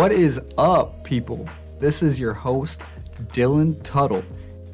What is up, people? This is your host, Dylan Tuttle,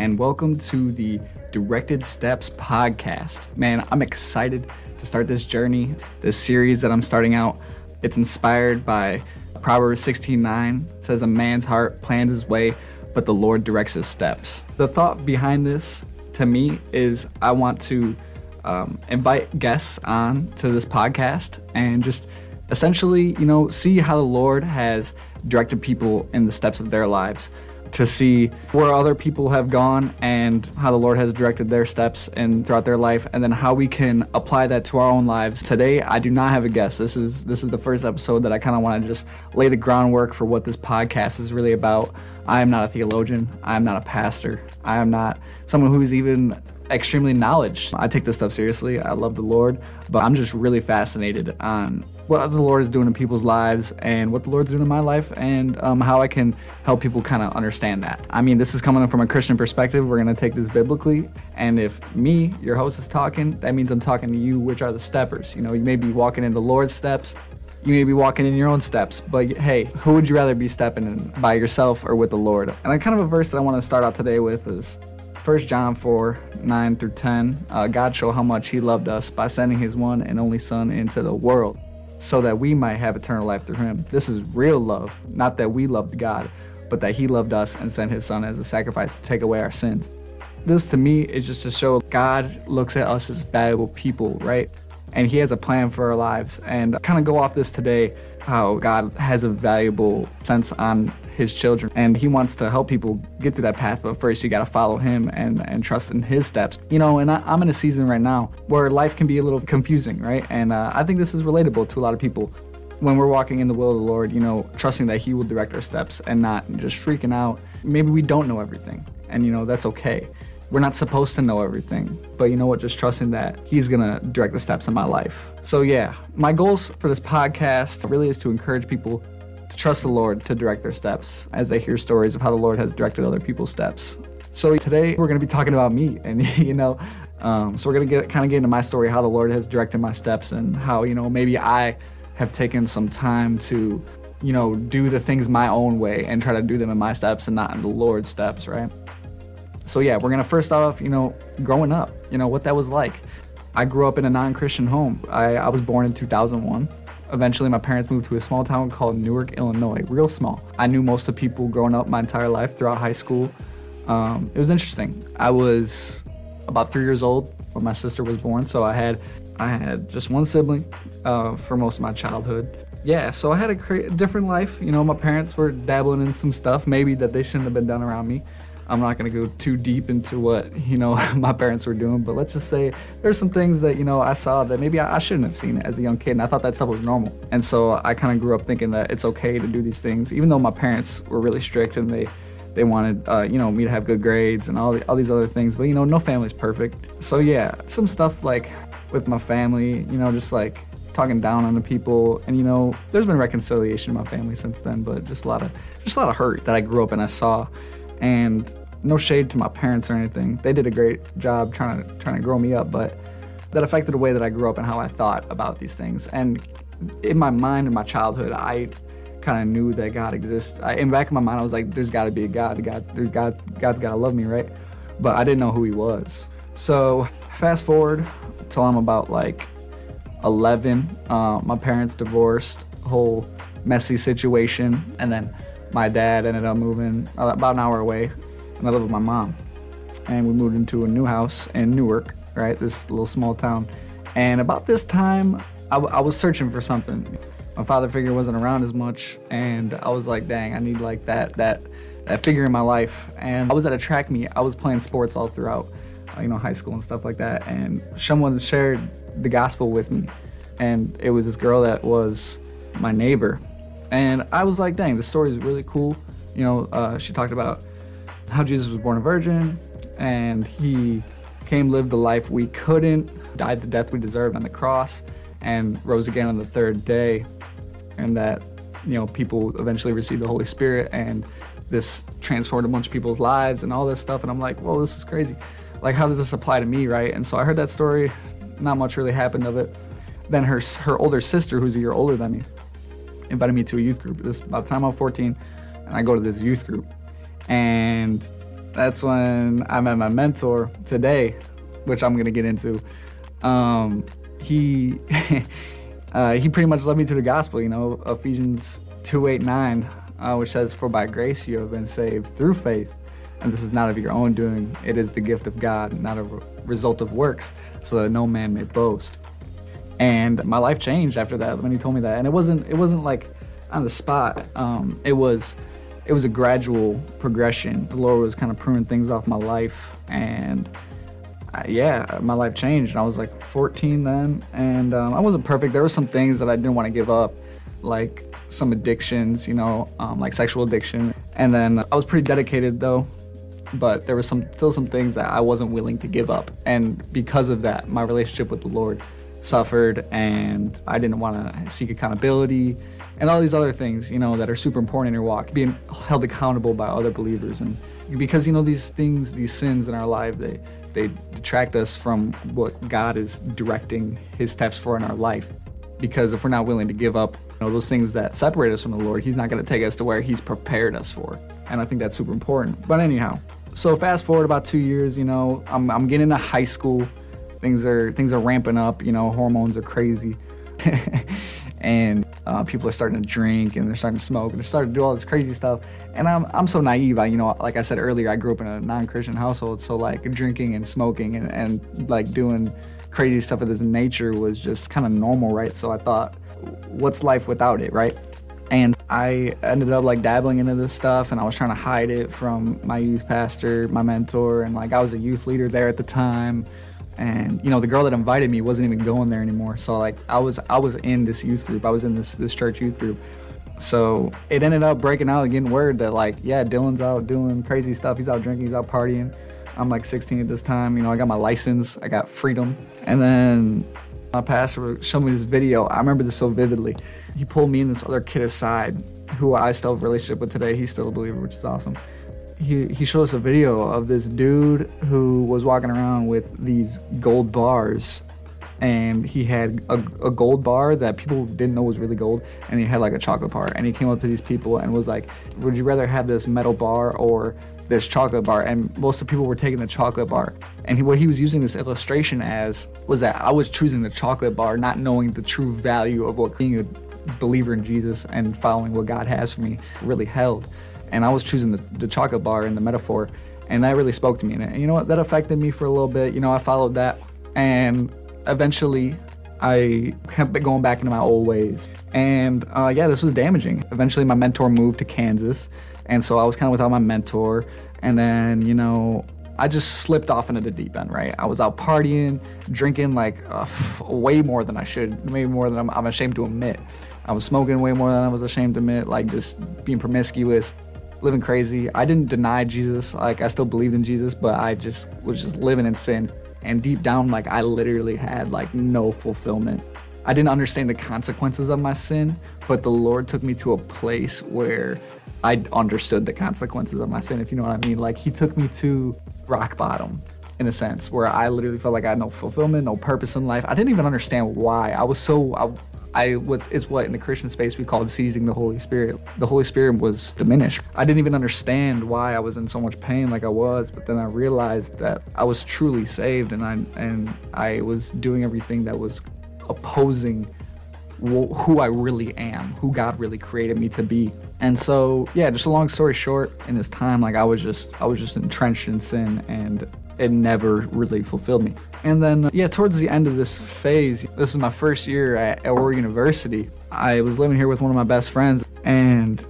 and welcome to the Directed Steps podcast. Man, I'm excited to start this journey, this series that I'm starting out. It's inspired by Proverbs 16:9 says a man's heart plans his way, but the Lord directs his steps. The thought behind this to me is I want to um, invite guests on to this podcast and just essentially, you know, see how the Lord has directed people in the steps of their lives, to see where other people have gone and how the Lord has directed their steps and throughout their life, and then how we can apply that to our own lives. Today, I do not have a guest. This is this is the first episode that I kind of want to just lay the groundwork for what this podcast is really about. I am not a theologian. I am not a pastor. I am not someone who's even extremely knowledge. I take this stuff seriously. I love the Lord, but I'm just really fascinated on what the Lord is doing in people's lives and what the Lord's doing in my life and um, how I can help people kind of understand that. I mean, this is coming from a Christian perspective. We're going to take this biblically. And if me, your host, is talking, that means I'm talking to you, which are the steppers. You know, you may be walking in the Lord's steps. You may be walking in your own steps, but hey, who would you rather be stepping in by yourself or with the Lord? And I kind of a verse that I want to start out today with is 1 John 4 9 through 10. Uh, God showed how much He loved us by sending His one and only Son into the world so that we might have eternal life through Him. This is real love, not that we loved God, but that He loved us and sent His Son as a sacrifice to take away our sins. This to me is just to show God looks at us as valuable people, right? And He has a plan for our lives. And kind of go off this today how God has a valuable sense on his children and he wants to help people get to that path but first you got to follow him and and trust in his steps. You know and I, am in a season right now where life can be a little confusing right? And uh, i think this is relatable to a lot of people. When we're walking in the will of the lord you know trusting that he will direct our steps and not just freaking out. Maybe we don't know everything and you know that's okay. We're not supposed to know everything, but you know what? Just trusting that He's gonna direct the steps in my life. So, yeah, my goals for this podcast really is to encourage people to trust the Lord to direct their steps as they hear stories of how the Lord has directed other people's steps. So, today we're gonna be talking about me, and you know, um, so we're gonna get kind of get into my story, how the Lord has directed my steps, and how you know maybe I have taken some time to you know, do the things my own way and try to do them in my steps and not in the Lord's steps, right? So yeah, we're gonna first off, you know, growing up, you know, what that was like. I grew up in a non-Christian home. I, I was born in 2001. Eventually, my parents moved to a small town called Newark, Illinois, real small. I knew most of the people growing up my entire life throughout high school. Um, it was interesting. I was about three years old when my sister was born, so I had I had just one sibling uh, for most of my childhood. Yeah, so I had a different life. You know, my parents were dabbling in some stuff maybe that they shouldn't have been done around me. I'm not going to go too deep into what you know my parents were doing, but let's just say there's some things that you know I saw that maybe I, I shouldn't have seen as a young kid, and I thought that stuff was normal. And so I kind of grew up thinking that it's okay to do these things, even though my parents were really strict and they they wanted uh, you know me to have good grades and all the, all these other things. But you know, no family's perfect. So yeah, some stuff like with my family, you know, just like talking down on the people and you know there's been reconciliation in my family since then but just a lot of just a lot of hurt that i grew up and i saw and no shade to my parents or anything. They did a great job trying to trying to grow me up, but that affected the way that I grew up and how I thought about these things. And in my mind, in my childhood, I kind of knew that God exists. I, in back of my mind, I was like, "There's got to be a God. God, there's God. God's got to love me, right?" But I didn't know who He was. So fast forward till I'm about like 11. Uh, my parents divorced, whole messy situation, and then my dad ended up moving about an hour away and I live with my mom. And we moved into a new house in Newark, right? This little small town. And about this time, I, was searching for something. My father figure wasn't around as much, and I was like, dang, I need like that that that figure in my life. And I was at a track meet. I was playing sports all throughout, uh, you know, high school and stuff like that. And someone shared the gospel with me, and it was this girl that was my neighbor. And I was like, dang, this story is really cool. You know, uh, she talked about how Jesus was born a virgin and he came, lived the life we couldn't, died the death we deserved on the cross, and rose again on the third day. And that, you know, people eventually received the Holy Spirit and this transformed a bunch of people's lives and all this stuff. And I'm like, whoa, this is crazy. Like, how does this apply to me, right? And so I heard that story. Not much really happened of it. Then her her older sister, who's a year older than me, invited me to a youth group. This by the time I'm 14, and I go to this youth group, and that's when I met my mentor today, which I'm gonna get into. Um, he uh, he pretty much led me to the gospel. You know, Ephesians 2 8 9, uh, which says, "For by grace you have been saved through faith." And this is not of your own doing; it is the gift of God, not a result of works, so that no man may boast. And my life changed after that when he told me that. And it wasn't it wasn't like on the spot. Um, it was it was a gradual progression. The Lord was kind of pruning things off my life, and uh, yeah, my life changed. I was like 14 then, and um, I wasn't perfect. There were some things that I didn't want to give up, like some addictions, you know, um, like sexual addiction. And then I was pretty dedicated though, but there was some still some things that I wasn't willing to give up, and because of that, my relationship with the Lord suffered, and I didn't want to seek accountability and all these other things, you know, that are super important in your walk, being held accountable by other believers, and because you know these things, these sins in our life, they they detract us from what God is directing His steps for in our life. Because if we're not willing to give up you know, those things that separate us from the Lord, He's not going to take us to where He's prepared us for. And I think that's super important. But anyhow, so fast forward about two years, you know, I'm, I'm getting into high school. Things are things are ramping up. You know, hormones are crazy. and uh, people are starting to drink and they're starting to smoke and they're starting to do all this crazy stuff. And I'm, I'm so naive. I, you know, like I said earlier, I grew up in a non-Christian household. So like drinking and smoking and, and like doing crazy stuff of this nature was just kind of normal, right? So I thought, what's life without it, right? And I ended up like dabbling into this stuff and I was trying to hide it from my youth pastor, my mentor, and like I was a youth leader there at the time and you know the girl that invited me wasn't even going there anymore. So like i was i was in this youth group. I was in this this church youth group. So it ended up breaking out and getting word that like yeah dylan's out doing crazy stuff. He's out drinking. He's out partying. I'm like 16 at this time. You know i got my license. I got freedom. And then my pastor showed me this video. I remember this so vividly. He pulled me and this other kid aside who i still have a relationship with today. He's still a believer which is awesome he, he showed us a video of this dude who was walking around with these gold bars. And he had a, a, gold bar that people didn't know was really gold. And he had like a chocolate bar. And he came up to these people and was like would you rather have this metal bar or this chocolate bar? And most of the people were taking the chocolate bar. And he, what he was using this illustration as was that i was choosing the chocolate bar not knowing the true value of what being a believer in jesus and following what god has for me really held and I was choosing the, the chocolate bar and the metaphor, and that really spoke to me. And you know what? That affected me for a little bit. You know, I followed that, and eventually, I kept going back into my old ways. And uh, yeah, this was damaging. Eventually, my mentor moved to Kansas, and so I was kind of without my mentor. And then, you know, I just slipped off into the deep end, right? I was out partying, drinking like uh, way more than I should, maybe more than I'm, I'm ashamed to admit. I was smoking way more than I was ashamed to admit, like just being promiscuous living crazy. I didn't deny Jesus. Like I still believed in Jesus, but I just was just living in sin. And deep down, like I literally had like no fulfillment. I didn't understand the consequences of my sin, but the Lord took me to a place where I understood the consequences of my sin, if you know what I mean. Like He took me to rock bottom in a sense where I literally felt like I had no fulfillment, no purpose in life. I didn't even understand why. I was so I, I what is what in the Christian space we call seizing the Holy Spirit. The Holy Spirit was diminished. I didn't even understand why I was in so much pain like I was, but then I realized that I was truly saved and I and I was doing everything that was opposing who I really am, who God really created me to be. And so, yeah, just a long story short, in this time, like I was just, I was just entrenched in sin, and it never really fulfilled me. And then, yeah, towards the end of this phase, this is my first year at Oregon University. I was living here with one of my best friends, and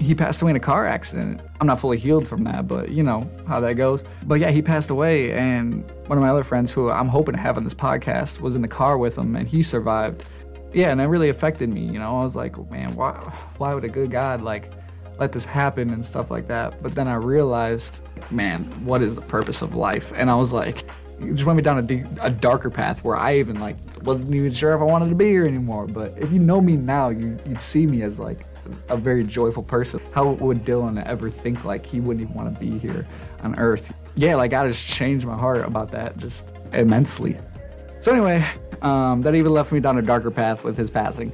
he passed away in a car accident. I'm not fully healed from that, but you know how that goes. But yeah, he passed away, and one of my other friends, who I'm hoping to have on this podcast, was in the car with him, and he survived. Yeah, and that really affected me. You know, I was like, man, why, why would a good God like let this happen and stuff like that? But then I realized, man, what is the purpose of life? And I was like, it just went me down a, darker path where I even like wasn't even sure if I wanted to be here anymore. But if you know me now, you, you'd see me as like a very joyful person. How would Dylan ever think like he wouldn't even want to be here on Earth? Yeah, like God has changed my heart about that just immensely. So anyway, um, that even left me down a darker path with his passing.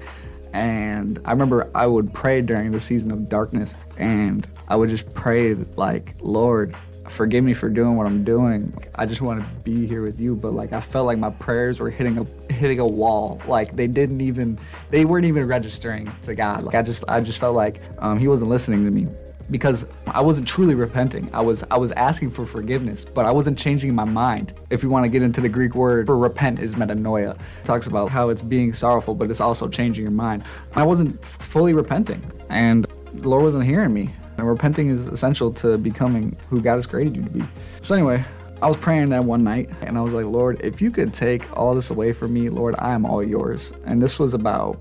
And I remember I would pray during the season of darkness and I would just pray like, Lord, forgive me for doing what I'm doing. I just want to be here with you. But like I felt like my prayers were hitting a hitting a wall. Like they didn't even they weren't even registering to God. Like I just I just felt like um, He wasn't listening to me because I wasn't truly repenting. I was I was asking for forgiveness, but I wasn't changing my mind. If you want to get into the Greek word for repent is metanoia. It talks about how it's being sorrowful, but it's also changing your mind. I wasn't fully repenting, and the Lord wasn't hearing me. And repenting is essential to becoming who God has created you to be. So anyway, I was praying that one night and I was like, Lord, if you could take all this away from me, Lord, I am all yours. And this was about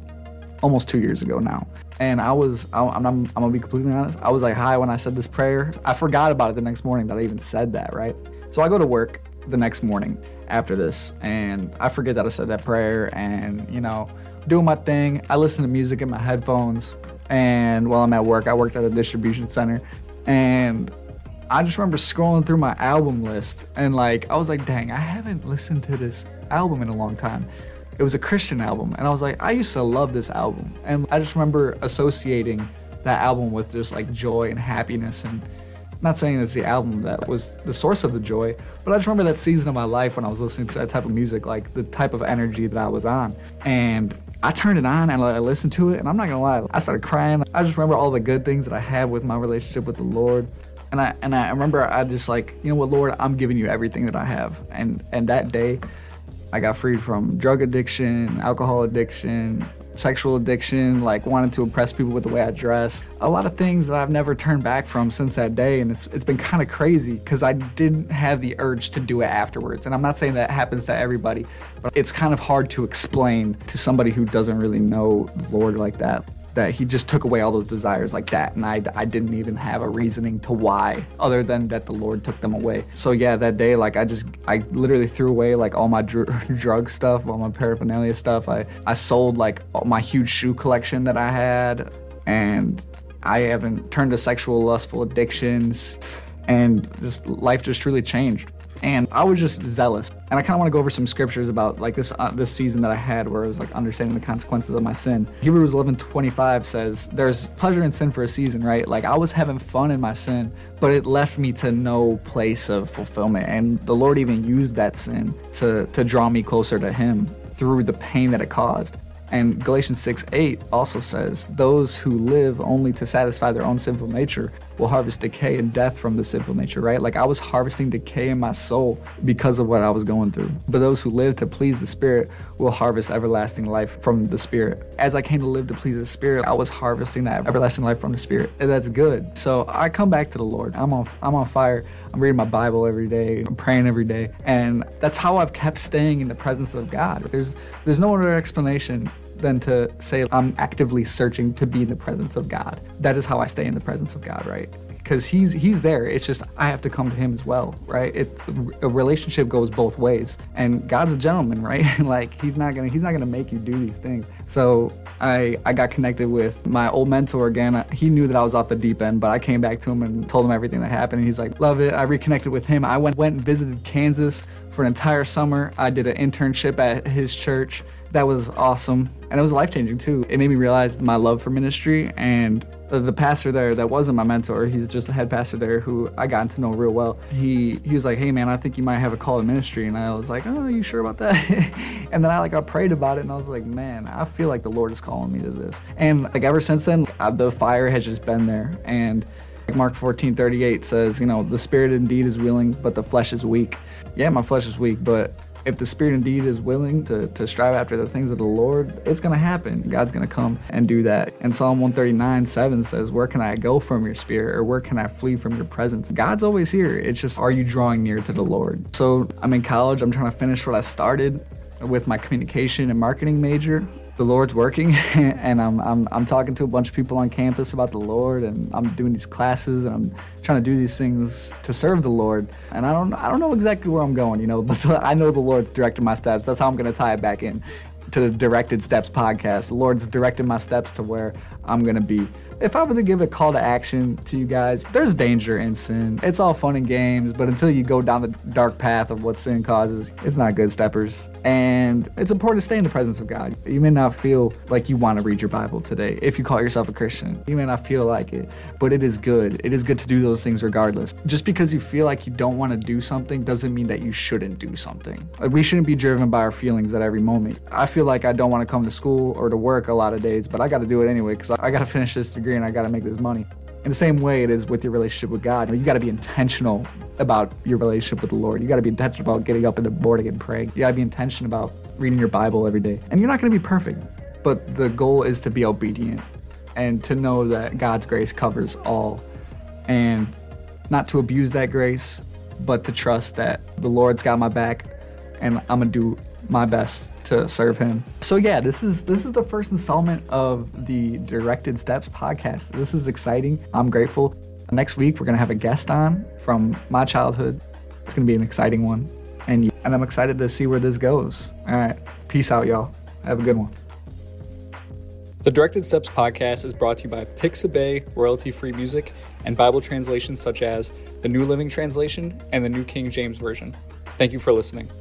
almost two years ago now. And I was, I, am I'm, I'm gonna be completely honest, I was like high when I said this prayer. I forgot about it the next morning that I even said that, right? So I go to work the next morning after this and I forget that I said that prayer and, you know, doing my thing. I listen to music in my headphones and while I'm at work, I worked at a distribution center and I just remember scrolling through my album list and like I was like, dang, I haven't listened to this album in a long time it was a Christian album. And I was like, I used to love this album. And I just remember associating that album with just like joy and happiness. And not saying it's the album that was the source of the joy, but I just remember that season of my life when I was listening to that type of music, like the type of energy that I was on. And I turned it on and I listened to it, and I'm not gonna lie, I started crying. I just remember all the good things that I had with my relationship with the Lord. And I and I remember I just like, you know what, Lord, I'm giving you everything that I have. And and that day, I got freed from drug addiction, alcohol addiction, sexual addiction, like wanting to impress people with the way I dress. A lot of things that I've never turned back from since that day. And it's, it's been kind of crazy because I didn't have the urge to do it afterwards. And I'm not saying that happens to everybody, but it's kind of hard to explain to somebody who doesn't really know the Lord like that that he just took away all those desires like that and I, I didn't even have a reasoning to why other than that the lord took them away. So yeah that day like i just i literally threw away like all my dr- drug stuff all my paraphernalia stuff. I i sold like my huge shoe collection that i had and i haven't turned to sexual lustful addictions and just life just truly changed and I was just zealous. And I kind of want to go over some scriptures about like this uh, this season that I had where I was like understanding the consequences of my sin. Hebrews 11:25 says, "There's pleasure in sin for a season, right? Like I was having fun in my sin, but it left me to no place of fulfillment. And the Lord even used that sin to to draw me closer to Him through the pain that it caused." And Galatians 6 8 also says, Those who live only to satisfy their own sinful nature will harvest decay and death from the sinful nature, right? Like I was harvesting decay in my soul because of what I was going through. But those who live to please the Spirit will harvest everlasting life from the Spirit. As I came to live to please the Spirit, I was harvesting that everlasting life from the Spirit. And that's good. So I come back to the Lord. I'm on I'm on fire. I'm reading my Bible every day. I'm praying every day. And that's how I've kept staying in the presence of God. There's there's no other explanation than to say I'm actively searching to be in the presence of God. That is how I stay in the presence of God, right? Because he's he's there. It's just I have to come to him as well, right? It a relationship goes both ways, and God's a gentleman, right? like he's not gonna he's not gonna make you do these things. So I I got connected with my old mentor again. He knew that I was off the deep end, but I came back to him and told him everything that happened. And he's like, love it. I reconnected with him. I went went and visited Kansas for an entire summer. I did an internship at his church that was awesome and it was life changing too. It made me realize my love for ministry and the, pastor there that wasn't my mentor, he's just the head pastor there who I got to know real well. He he was like, "Hey man, I think you might have a call to ministry," and I was like, "Oh, you sure about that?" and then I like I prayed about it and I was like, "Man, I feel like the Lord is calling me to this." And like ever since then, the fire has just been there and. Mark 14, 38 says, you know, the spirit indeed is willing, but the flesh is weak. Yeah, my flesh is weak, but if the spirit indeed is willing to, to strive after the things of the Lord, it's going to happen. God's going to come and do that. And Psalm 139, 7 says, Where can I go from your spirit or where can I flee from your presence? God's always here. It's just, are you drawing near to the Lord? So I'm in college. I'm trying to finish what I started with my communication and marketing major the Lord's working, and I'm, I'm I'm talking to a bunch of people on campus about the Lord, and I'm doing these classes, and I'm trying to do these things to serve the Lord. And I don't I don't know exactly where I'm going, you know, but I know the Lord's directing my steps. That's how I'm going to tie it back in to the Directed Steps podcast. The Lord's directing my steps to where I'm going to be. if I were to give a call to action to you guys, there's danger in sin. It's all fun and games, but until you go down the dark path of what sin causes, it's not good steppers. And it's important to stay in the presence of God. You may not feel like you want to read your Bible today if you call yourself a Christian. You may not feel like it, but it is good. It is good to do those things regardless. Just because you feel like you don't want to do something doesn't mean that you shouldn't do something. Like we shouldn't be driven by our feelings at every moment. I feel like I don't want to come to school or to work a lot of days, but I got to do it anyway because I got to finish this degree and I got to make this money. In the same way it is with your relationship with God, you got to be intentional about your relationship with the Lord. You got to be intentional about getting up in the morning and praying. You got to be intentional about reading your Bible every day. And you're not going to be perfect, but the goal is to be obedient and to know that God's grace covers all and not to abuse that grace, but to trust that the Lord's got my back and I'm going to do my best to serve him. So yeah, this is this is the first installment of the Directed Steps podcast. This is exciting. I'm grateful. Next week we're gonna have a guest on from my childhood. It's gonna be an exciting one, and and I'm excited to see where this goes. All right, peace out, y'all. Have a good one. The Directed Steps podcast is brought to you by Pixabay royalty free music and Bible translations such as the New Living Translation and the New King James Version. Thank you for listening.